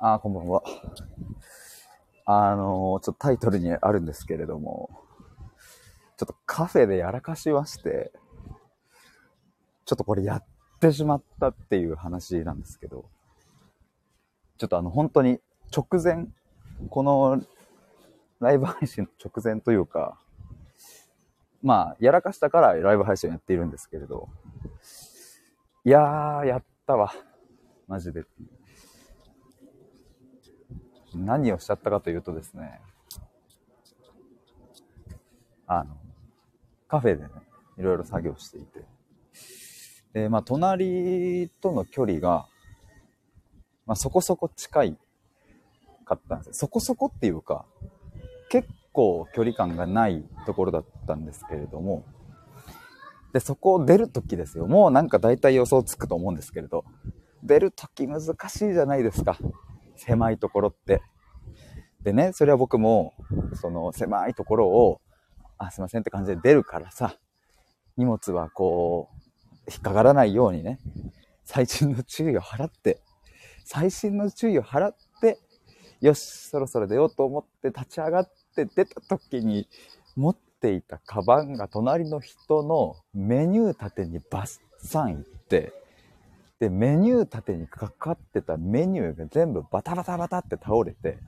あ、こんばんは。あのーちょっとタイトルにあるんですけれども、ちょっとカフェでやらかしまして、ちょっとこれやってしまったっていう話なんですけど、ちょっとあの本当に直前、このライブ配信の直前というか、まあ、やらかしたからライブ配信をやっているんですけれど、いやー、やったわ。マジで。何をしちゃったかというとですね、あの、カフェでね、いろいろ作業していて、で、まあ、隣との距離が、まあ、そこそこ近いかったんですよ。そこそこっていうか、結構距離感がないところだったんですけれども、で、そこを出るときですよ。もうなんか大体予想つくと思うんですけれど、出るとき難しいじゃないですか。狭いところって。でね、それは僕も、その狭いところを、あ、すいませんって感じで出るからさ、荷物はこう、引っかからないようにね、最新の注意を払って、最新の注意を払って、よし、そろそろ出ようと思って立ち上がって出た時に、持っていたカバンが隣の人のメニュー立てにバッサン行って、で、メニュー立てにかかってたメニューが全部バタバタバタって倒れて、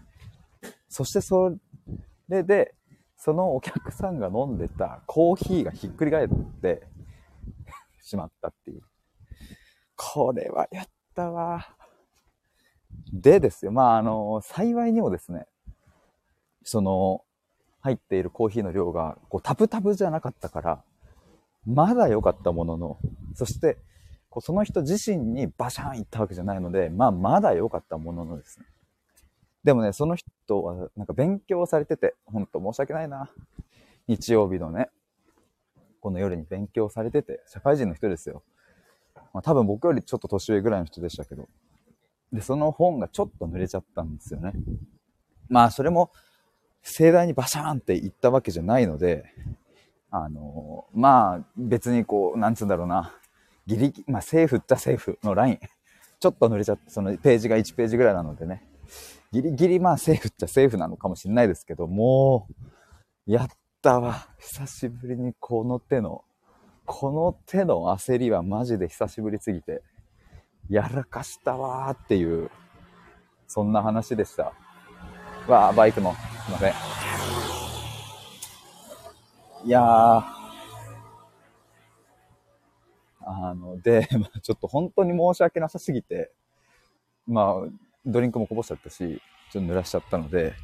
そしてそれで、そのお客さんが飲んでたコーヒーがひっくり返ってしまったっていう。これはやったわ。でですよ。まあ、あの、幸いにもですね、その、入っているコーヒーの量が、こう、タプタプじゃなかったから、まだ良かったものの、そして、こうその人自身にバシャン行ったわけじゃないので、まあ、まだ良かったもののですね。でもね、その人は、なんか勉強されてて、ほんと申し訳ないな。日曜日のね、この夜に勉強されてて、社会人の人ですよ。まあ、多分僕よりちょっと年上ぐらいの人でしたけど。で、その本がちょっと濡れちゃったんですよね。まあ、それも、盛大にバシャーンって言ったわけじゃないので、あのまあ、別にこう、なんつうんだろうな、ギリギリ、まあ、セーフっちゃセーフのライン、ちょっと濡れちゃって、そのページが1ページぐらいなのでね、ギリギリまあセーフっちゃセーフなのかもしれないですけど、もう、やったわ。久しぶりにこの手の、この手の焦りはマジで久しぶりすぎて、やらかしたわーっていう、そんな話でした。わあ、バイクの、すいません。いやー、あの、で、まあ、ちょっと本当に申し訳なさすぎて、まあ、ドリンクもこぼしちゃったし、ちょっと濡らしちゃったので、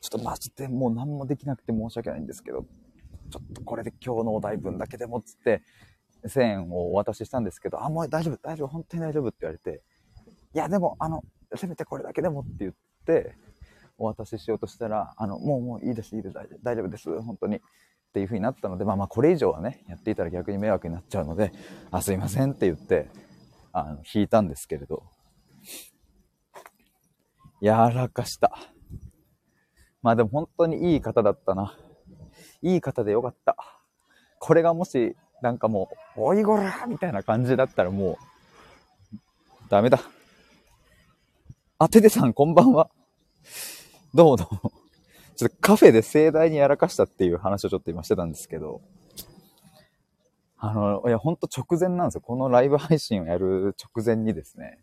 ちょっとマジでもう何もできなくて申し訳ないんですけど、ちょっとこれで今日のお題分だけでもっつって、1000円をお渡ししたんですけど、あ、もう大丈夫、大丈夫、本当に大丈夫って言われて、いや、でも、あの、せめてこれだけでもって言って、お渡ししようとしたら、あの、もうもういいです、いいです、大丈夫大丈夫です、本当に。っていう風になったので、まあまあこれ以上はね、やっていたら逆に迷惑になっちゃうので、あ、すいませんって言って、あの、引いたんですけれど、やらかした。まあでも本当にいい方だったな。いい方でよかった。これがもし、なんかもう、おいごらーみたいな感じだったらもう、ダメだ。あ、ててさんこんばんは。どうもどうも。ちょっとカフェで盛大にやらかしたっていう話をちょっと今してたんですけど、あの、いや、ほんと直前なんですよ。このライブ配信をやる直前にですね、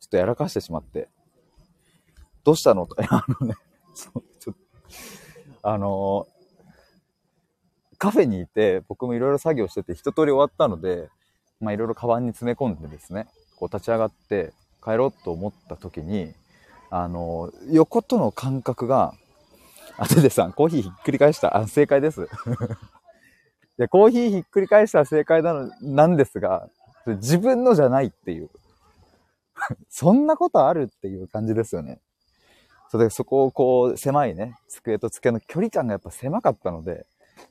ちょっとやらかしてしまって、どうしたのと、あのね、そうちょっと、あの、カフェにいて、僕もいろいろ作業してて、一通り終わったので、まあいろいろカバンに詰め込んでですね、こう立ち上がって帰ろうと思った時に、あの、横との感覚が、あ、ててさん、コーヒーひっくり返した。あ、正解です。いや、コーヒーひっくり返したら正解なの、なんですが、自分のじゃないっていう。そんなことあるっていう感じですよね。それでそこをこう、狭いね、机と机の距離感がやっぱ狭かったので、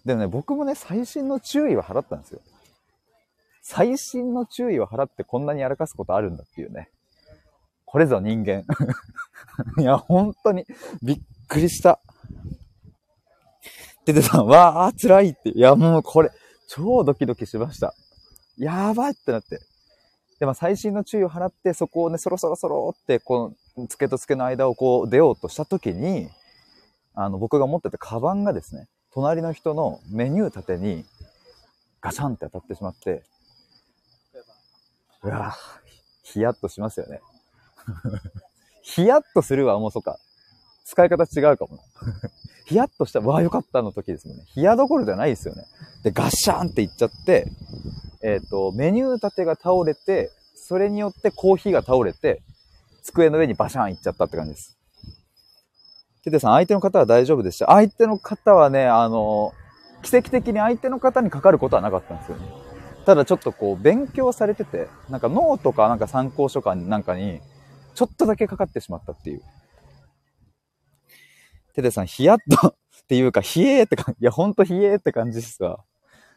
でもね、僕もね、最新の注意は払ったんですよ。最新の注意を払ってこんなにやらかすことあるんだっていうね。これぞ人間。いや、本当にびっくりした。ててさん、わー、辛いって。いや、もうこれ、超ドキドキしました。やばいってなって。でも最新の注意を払って、そこをね、そろそろそろって、こう、机と机の間をこう出ようとした時に、あの、僕が持ってたカバンがですね、隣の人のメニュー立てにガシャンって当たってしまって、うわぁヒヤッとしますよね。ヒヤッとするはもうそっか。使い方違うかもな。ヒヤッとした、わあよかったの時ですもんね。ヒヤどころじゃないですよね。で、ガッシャーンっていっちゃって、えっ、ー、と、メニュー立てが倒れて、それによってコーヒーが倒れて、机の上にバシャーンいっちゃったって感じです。テテさん、相手の方は大丈夫でした？相手の方はね、あの、奇跡的に相手の方にかかることはなかったんですよね。ただちょっとこう、勉強されてて、なんかノートかなんか参考書かなんかに、ちょっとだけかかってしまったっていう。テテさん、ヒヤッと っていうか、ヒエーって感じ、いや、ほんとヒエーって感じですわ。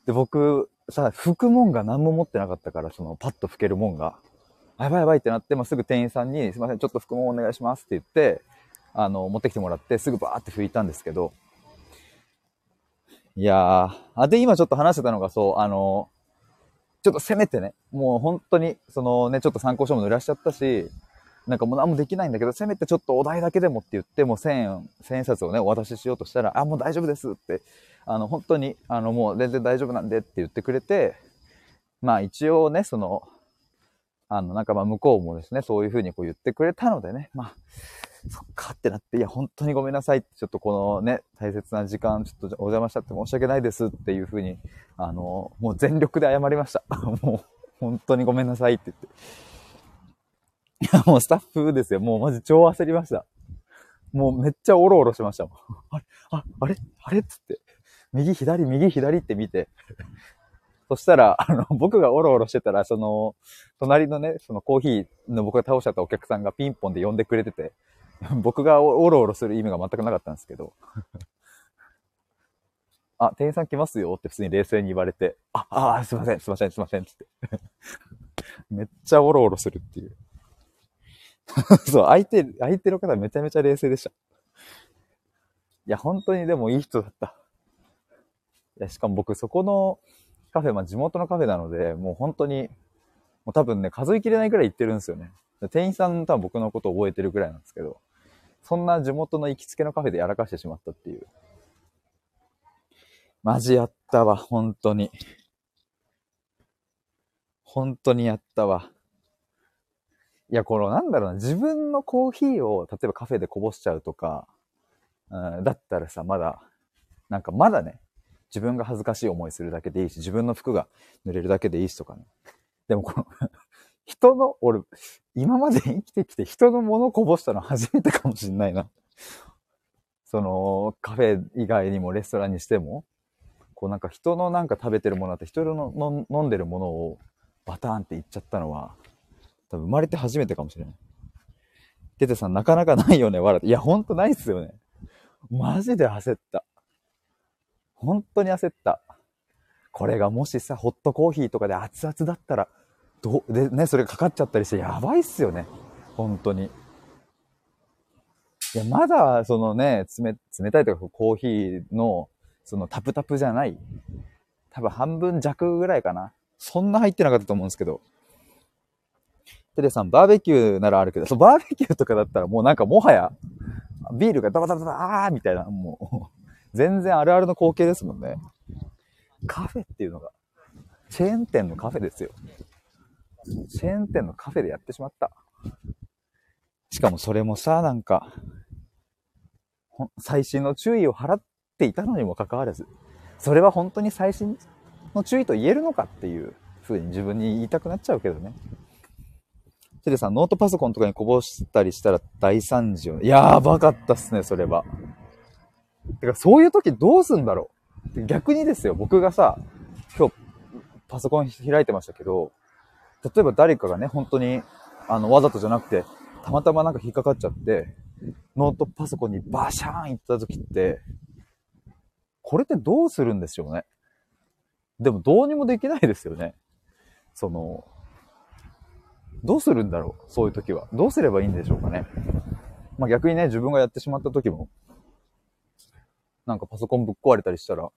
で、僕、さ、拭くもんが何も持ってなかったから、その、パッと拭けるもんが。やばいやばいってなって、まあ、すぐ店員さんに、すいません、ちょっと拭くもんお願いしますって言って、あの、持ってきてもらって、すぐバーって拭いたんですけど、いやー、あ、で、今ちょっと話してたのが、そう、あの、ちょっとせめてね、もう本当に、そのね、ちょっと参考書も濡らしちゃったし、なんかもう何もできないんだけど、せめてちょっとお題だけでもって言って、もう1000円、1000円札をね、お渡ししようとしたら、あ、もう大丈夫ですって、あの、本当に、あの、もう全然大丈夫なんでって言ってくれて、まあ一応ね、その、あの、なんかまあ向こうもですね、そういうふうにこう言ってくれたのでね、まあ、そっかってなって、いや、本当にごめんなさいって、ちょっとこのね、大切な時間、ちょっとお邪魔しちゃって申し訳ないですっていうふうに、あの、もう全力で謝りました。もう、本当にごめんなさいって言って。いや、もうスタッフですよ。もうマジ超焦りました。もうめっちゃオロオロしました。あれあ、あれあれっつって。右左、右左って見て。そしたら、あの、僕がオロオロしてたら、その、隣のね、そのコーヒーの僕が倒しちゃったお客さんがピンポンで呼んでくれてて、僕がオロオロする意味が全くなかったんですけど。あ、店員さん来ますよって普通に冷静に言われて、あ、あ、すいません、すいません、すいません、つって。めっちゃオロオロするっていう。そう、相手、相手の方めちゃめちゃ冷静でした。いや、本当にでもいい人だった。いや、しかも僕そこのカフェ、まあ地元のカフェなので、もう本当に、もう多分ね、数えきれないくらい行ってるんですよね。店員さん多分僕のこと覚えてるくらいなんですけど、そんな地元の行きつけのカフェでやらかしてしまったっていう。マジやったわ、本当に。本当にやったわ。いや、このなんだろうな、自分のコーヒーを、例えばカフェでこぼしちゃうとか、うん、だったらさ、まだ、なんかまだね、自分が恥ずかしい思いするだけでいいし、自分の服が濡れるだけでいいしとかね。でもこの 人の、俺、今まで生きてきて人のものこぼしたの初めてかもしんないな。その、カフェ以外にもレストランにしても、こうなんか人のなんか食べてるものだって人の飲んでるものをバターンって言っちゃったのは、多分生まれて初めてかもしれない。テテさん、なかなかないよね、笑って。いや、ほんとないっすよね。マジで焦った。本当に焦った。これがもしさ、ホットコーヒーとかで熱々だったら、どう、でね、それがかかっちゃったりして、やばいっすよね。本当に。いや、まだ、そのね、冷、冷たいとか、コーヒーの、そのタプタプじゃない。多分半分弱ぐらいかな。そんな入ってなかったと思うんですけど。テレさん、バーベキューならあるけど、そう、バーベキューとかだったらもうなんかもはや、ビールがダバダバダバーみたいな、もう、全然あるあるの光景ですもんね。カフェっていうのが、チェーン店のカフェですよ。チェーン店のカフェでやってしまった。しかもそれもさ、なんか、最新の注意を払っていたのにもかかわらず、それは本当に最新の注意と言えるのかっていう風に自分に言いたくなっちゃうけどね。テレさん、ノートパソコンとかにこぼしたりしたら大惨事よ。やばかったっすね、それは。てか、そういう時どうすんだろう逆にですよ、僕がさ、今日、パソコン開いてましたけど、例えば誰かがね、本当に、あの、わざとじゃなくて、たまたまなんか引っかかっちゃって、ノートパソコンにバシャーン行った時って、これってどうするんでしょうね。でもどうにもできないですよね。その、どうするんだろうそういう時は。どうすればいいんでしょうかね。まあ逆にね、自分がやってしまった時も、なんかパソコンぶっ壊れたりしたら、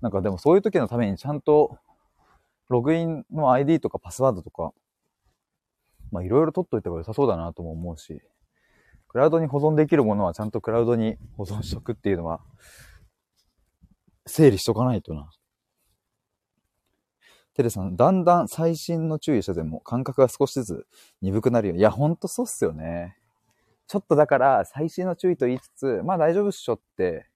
なんかでもそういう時のためにちゃんと、ログインの ID とかパスワードとか、まあいろいろ取っといた方が良さそうだなとも思うし、クラウドに保存できるものはちゃんとクラウドに保存しとくっていうのは、整理しとかないとな。テレさん、だんだん最新の注意してでも感覚が少しずつ鈍くなるよ。いや、ほんとそうっすよね。ちょっとだから最新の注意と言いつつ、まあ大丈夫っしょって、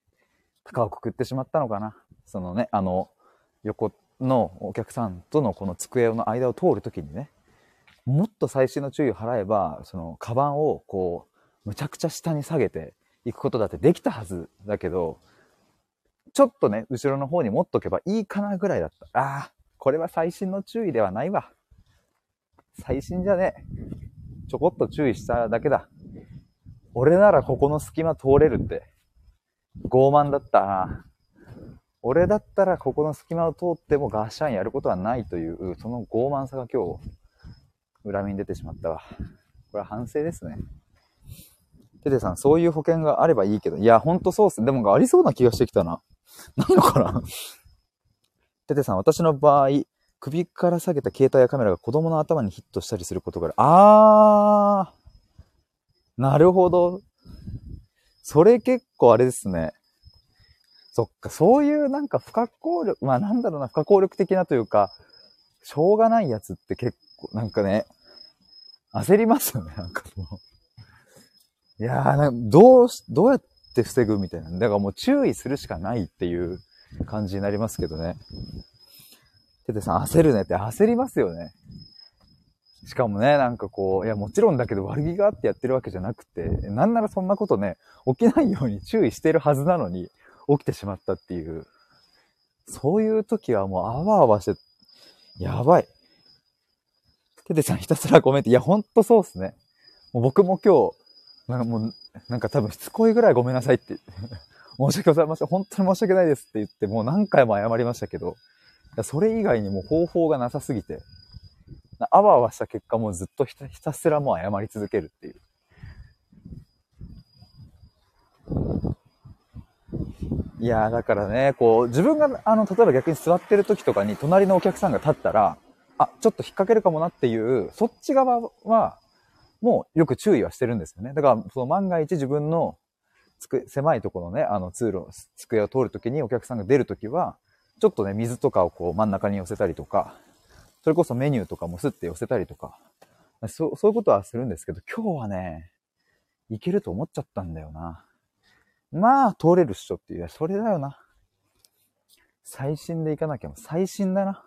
高をくくってしまったのかな。そのね、あの、横のお客さんとのこの机の間を通るときにね、もっと最新の注意を払えば、その、カバンをこう、むちゃくちゃ下に下げていくことだってできたはずだけど、ちょっとね、後ろの方に持っとけばいいかなぐらいだった。ああ、これは最新の注意ではないわ。最新じゃねえ。ちょこっと注意しただけだ。俺ならここの隙間通れるって。傲慢だったな。俺だったらここの隙間を通ってもガシャンやることはないという、その傲慢さが今日、恨みに出てしまったわ。これは反省ですね。テテさん、そういう保険があればいいけど。いや、ほんとそうっすね。でもありそうな気がしてきたな。ないのかなテテさん、私の場合、首から下げた携帯やカメラが子供の頭にヒットしたりすることがある。あーなるほど。それ結構あれですね。そっか、そういうなんか不可抗力、まあなんだろうな、不可抗力的なというか、しょうがないやつって結構、なんかね、焦りますよね、なんかもう。いやー、どうどうやって防ぐみたいな。だからもう注意するしかないっていう感じになりますけどね。ててさん、焦るねって焦りますよね。しかもね、なんかこう、いや、もちろんだけど悪気があってやってるわけじゃなくて、なんならそんなことね、起きないように注意してるはずなのに、起きてしまったっていう、そういう時はもうあわあわして、やばい。ててさんひたすらごめんって、いや、ほんとそうっすね。もう僕も今日、なんかもう、なんか多分しつこいぐらいごめんなさいって、申し訳ございません。本当に申し訳ないですって言って、もう何回も謝りましたけど、それ以外にも方法がなさすぎて、あわあわした結果もうずっとひたすらもう謝り続けるっていう。いやだからね、こう、自分が、あの、例えば逆に座ってる時とかに、隣のお客さんが立ったら、あ、ちょっと引っ掛けるかもなっていう、そっち側は、もうよく注意はしてるんですよね。だから、その万が一自分の、狭いところのね、あの通路、机を通るときにお客さんが出るときは、ちょっとね、水とかをこう真ん中に寄せたりとか、それこそメニューとかもすって寄せたりとか、そう、そういうことはするんですけど、今日はね、いけると思っちゃったんだよな。まあ、通れるっしょっていう。それだよな。最新で行かなきゃ。最新だな。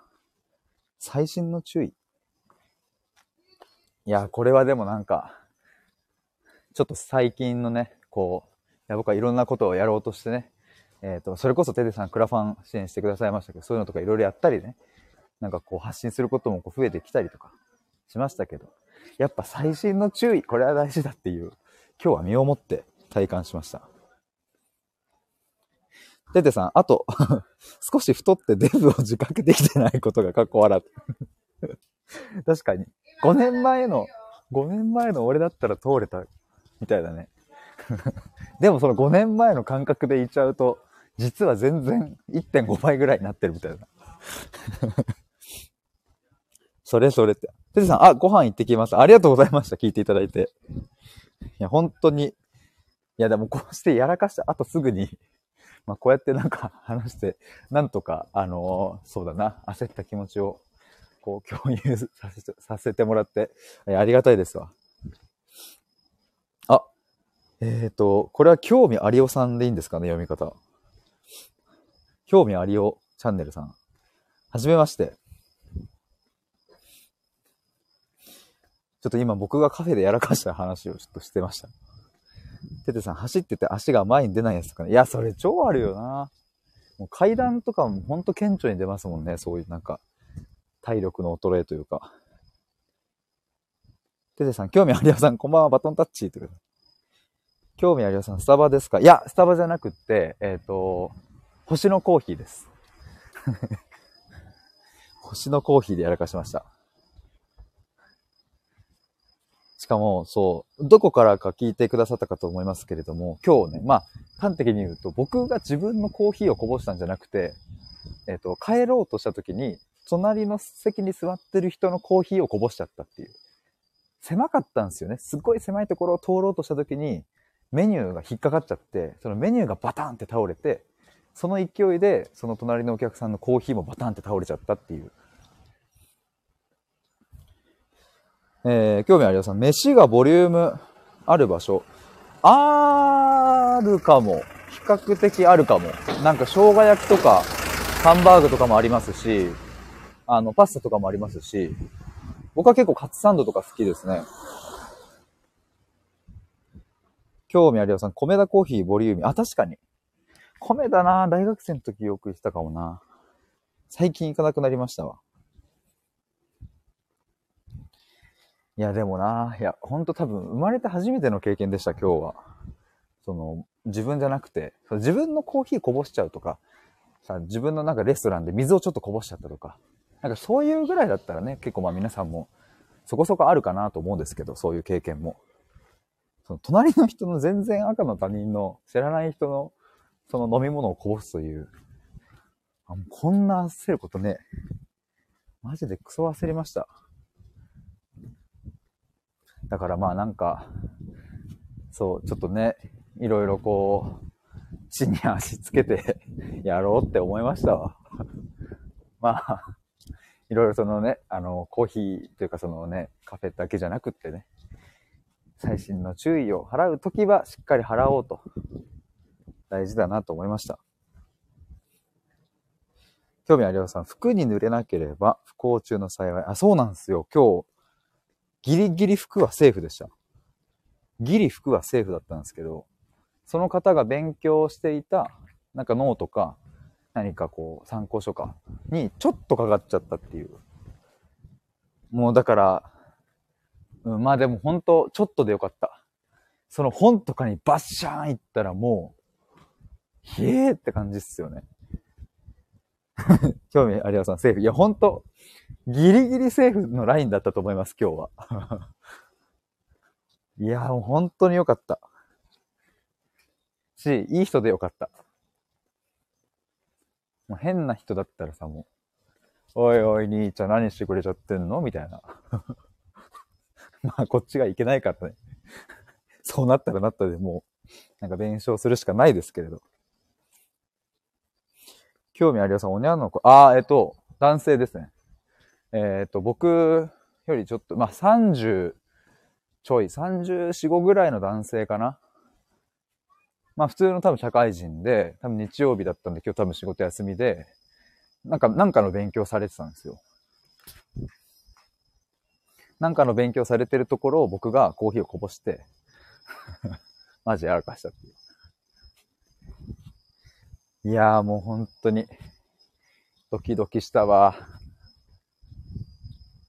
最新の注意。いや、これはでもなんか、ちょっと最近のね、こう、や僕はいろんなことをやろうとしてね、えっ、ー、と、それこそテレさんクラファン支援してくださいましたけど、そういうのとかいろいろやったりね、なんかこう発信することもこう増えてきたりとかしましたけど、やっぱ最新の注意、これは大事だっていう、今日は身をもって体感しました。テテさん、あと、少し太ってデブを自覚できてないことがかっこ笑う。確かに。5年前の、5年前の俺だったら通れた、みたいだね。でもその5年前の感覚で言っちゃうと、実は全然1.5倍ぐらいになってるみたいな。それそれって。テテさん、あ、ご飯行ってきます。ありがとうございました。聞いていただいて。いや、本当に。いや、でもこうしてやらかした後すぐに まあ、こうやってなんか 話して、なんとか、あのー、そうだな、焦った気持ちを、こう、共有させて、させてもらって、えありがたいですわ。えっ、ー、と、これは興味ありおさんでいいんですかね、読み方。興味ありおチャンネルさん。はじめまして。ちょっと今僕がカフェでやらかした話をちょっとしてました。テテさん走ってて足が前に出ないやつとかね。いや、それ超あるよな。もう階段とかもほんと顕著に出ますもんね。そういうなんか、体力の衰えというか。テテさん、興味ありやさん、こんばんは、バトンタッチって興味ありやさん、スタバですか？いや、スタバじゃなくって、えっ、ー、と、星のコーヒーです。星のコーヒーでやらかしました。しかも、そう、どこからか聞いてくださったかと思いますけれども、今日ね、まあ、端的に言うと、僕が自分のコーヒーをこぼしたんじゃなくて、えっ、ー、と、帰ろうとした時に、隣の席に座ってる人のコーヒーをこぼしちゃったっていう。狭かったんですよね。すっごい狭いところを通ろうとした時に、メニューが引っかかっちゃって、そのメニューがバタンって倒れて、その勢いで、その隣のお客さんのコーヒーもバタンって倒れちゃったっていう。えー、興味あります飯がボリュームある場所。あるかも。比較的あるかも。なんか生姜焼きとか、ハンバーグとかもありますし、あの、パスタとかもありますし、僕は結構カツサンドとか好きですね。興味あります米田コーヒーボリューミー。あ、確かに。米だな大学生の時よく行ったかもな。最近行かなくなりましたわ。いや、でもな、いや、ほんと多分生まれて初めての経験でした、今日は。その、自分じゃなくて、自分のコーヒーこぼしちゃうとか、さ、自分のなんかレストランで水をちょっとこぼしちゃったとか、なんかそういうぐらいだったらね、結構まあ皆さんもそこそこあるかなと思うんですけど、そういう経験も。その隣の人の全然赤の他人の知らない人のその飲み物をこぼすという、あもうこんな焦ることね、マジでクソ焦りました。だからまあなんか、そう、ちょっとね、いろいろこう、地に足つけて やろうって思いましたわ。まあ、いろいろそのね、あの、コーヒーというかそのね、カフェだけじゃなくってね、細心の注意を払うときはしっかり払おうと、大事だなと思いました。興味ありますさん、服に濡れなければ不幸中の幸い。あ、そうなんですよ。今日、ギリギリ服はセーフでした。ギリ服はセーフだったんですけど、その方が勉強していた、なんかノートか、何かこう、参考書か、にちょっとかかっちゃったっていう。もうだから、うん、まあでも本当ちょっとでよかった。その本とかにバッシャーン行ったらもう、ひえーって感じっすよね。興味ありまさん、セーフ。いや、ほんと、ギリギリセーフのラインだったと思います、今日は。いや、もう本当に良かった。し、いい人でよかった。もう変な人だったらさ、もう、おいおい兄ちゃん何してくれちゃってんの？みたいな。まあ、こっちがいけないからね。そうなったらなったでもう、なんか弁償するしかないですけれど。興味ありますおにゃんの子、ああ、えっと、男性ですね。えっ、と、僕よりちょっと、まあ、30ちょい、34、5ぐらいの男性かな。まあ、普通の多分社会人で、多分日曜日だったんで、今日多分仕事休みで、なんか、なんかの勉強されてたんですよ。なんかの勉強されてるところを僕がコーヒーをこぼして マジやらかしたっていう。いやーもう本当に、ドキドキしたわ。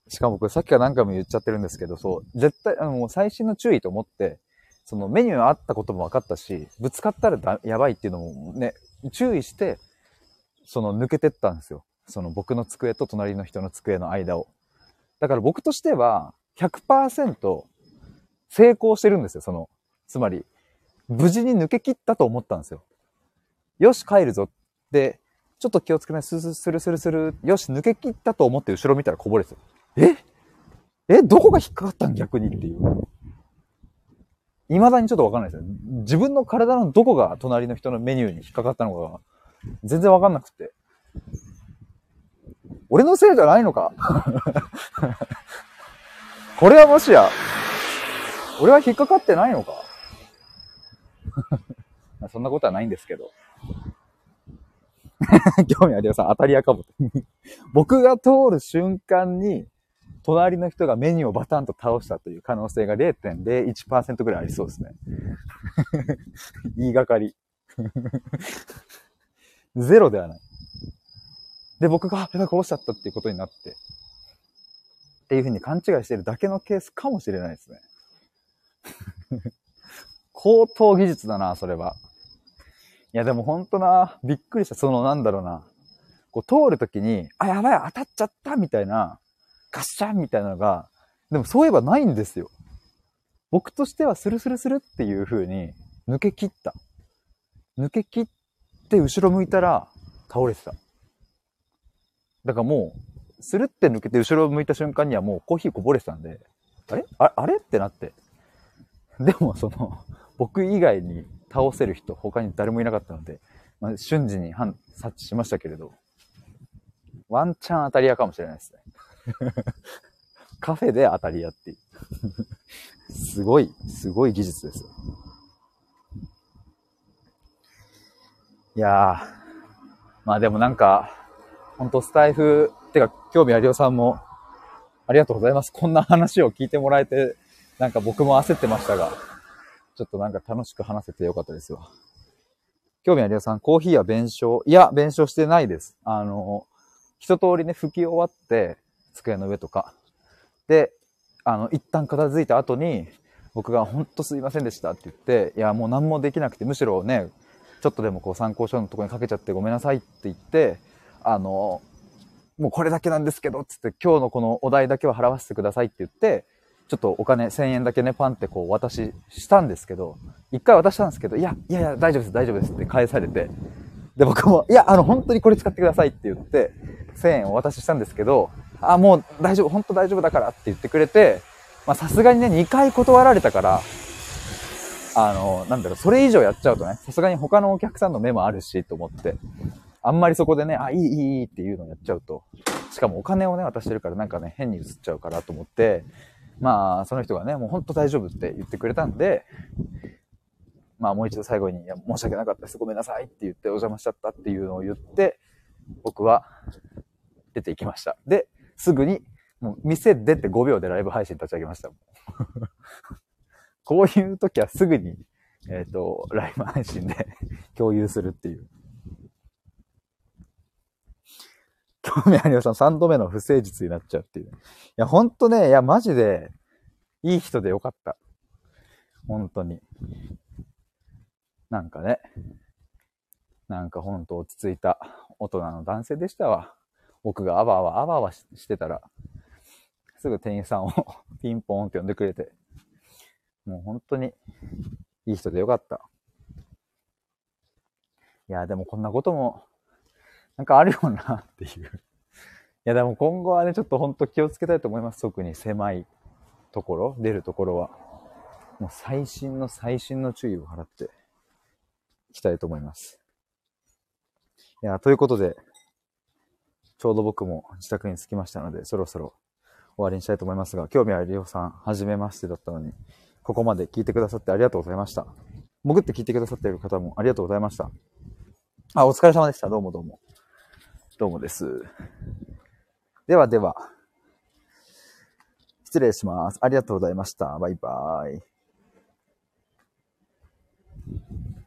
しかもこれさっきから何回も言っちゃってるんですけど、そう、絶対、あの、もう最新の注意と思って、そのメニューあったことも分かったし、ぶつかったらだやばいっていうのもね、注意して、その抜けてったんですよ。その僕の机と隣の人の机の間を。だから僕としては100%成功してるんですよ。その、つまり、無事に抜け切ったと思ったんですよ。よし、帰るぞ。で、ちょっと気をつけない。スルスルスルスル。よし、抜け切ったと思って後ろ見たらこぼれてる。え？え？どこが引っかかったん逆にっていう。未だにちょっとわかんないですよ。自分の体のどこが隣の人のメニューに引っかかったのかが全然わかんなくて。俺のせいじゃないのか？これはもしや、俺は引っかかってないのか？そんなことはないんですけど。興味ありまさん、当たり屋かも。僕が通る瞬間に、隣の人がメニューをバタンと倒したという可能性が0.01%ぐらいありそうですね。言いがかり。ゼロではない。で、僕が、あ、こうしちゃったっていうことになって、っていうふうに勘違いしてるだけのケースかもしれないですね。高等技術だな、それは。いや、でもほんとな、びっくりした。その、なんだろうな。こう、通るときに、あ、やばい、当たっちゃったみたいなガッシャンみたいなのが、でもそういえばないんですよ。僕としてはスルスルスルっていう風に抜け切った。抜け切って後ろ向いたら倒れてた。だからもう、スルって抜けて後ろを向いた瞬間にはもうコーヒーこぼれてたんで、あれ？ああれ？ってなって。でも、その、僕以外に倒せる人、他に誰もいなかったので、まあ、瞬時に判察知しましたけれど、ワンチャン当たり屋かもしれないですね。カフェで当たり屋っていう。すごい、すごい技術ですよ。いやー、まあでもなんか、ほんとスタイフ、てか興味ありおさんも、ありがとうございます。こんな話を聞いてもらえて、なんか僕も焦ってましたが、ちょっとなんか楽しく話せてよかったですわ。興味ありおさん、コーヒーは弁償いや、弁償してないです。あの、一通りね、拭き終わって、机の上とか。で、あの、一旦片付いた後に、僕がほんとすいませんでしたって言って、いや、もう何もできなくて、むしろね、ちょっとでもこう参考書のとこにかけちゃってごめんなさいって言って、あの、もうこれだけなんですけど、つって今日のこのお題だけは払わせてくださいって言って、ちょっとお金1000円だけね、パンってこう渡ししたんですけど、一回渡したんですけど、いや、いやいや、大丈夫です、大丈夫ですって返されて、で、僕も、いや、あの、本当にこれ使ってくださいって言って、1000円お渡ししたんですけど、あ、もう大丈夫、本当大丈夫だからって言ってくれて、まあさすがにね、2回断られたから、あの、なんだろう、それ以上やっちゃうとね、さすがに他のお客さんの目もあるし、と思って、あんまりそこでね、あ、いい、いい、いいっていうのをやっちゃうと、しかもお金をね、渡してるからなんかね、変に映っちゃうからと思って、まあ、その人がね、もうほんと大丈夫って言ってくれたんで、まあもう一度最後に、いや、申し訳なかったです。ごめんなさいって言ってお邪魔しちゃったっていうのを言って、僕は出て行きました。で、すぐに、もう店出て5秒でライブ配信立ち上げました。こういう時はすぐに、えっ、ー、と、ライブ配信で 共有するっていう。興味ありまさん3度目の不誠実になっちゃうっていう。ねいや、ほんとね、いや、マジで、いい人でよかった。本当に。なんかね、なんかほんと落ち着いた大人の男性でしたわ。僕があわあわあわあわしてたら、すぐ店員さんを ピンポーンって呼んでくれて、もう本当にいい人でよかった。いや、でもこんなことも、なんかあるよなっていう。いや、でも今後はね、ちょっと本当気をつけたいと思います。特に狭いところ、出るところは。もう最新の最新の注意を払っていきたいと思います。いや、ということで、ちょうど僕も自宅に着きましたので、そろそろ終わりにしたいと思いますが、興味あるりおさん、はじめましてだったのに、ここまで聞いてくださってありがとうございました。潜って聞いてくださっている方もありがとうございました。あ、お疲れ様でした。どうもどうも。どうもです。ではでは、失礼します。ありがとうございました。バイバイ。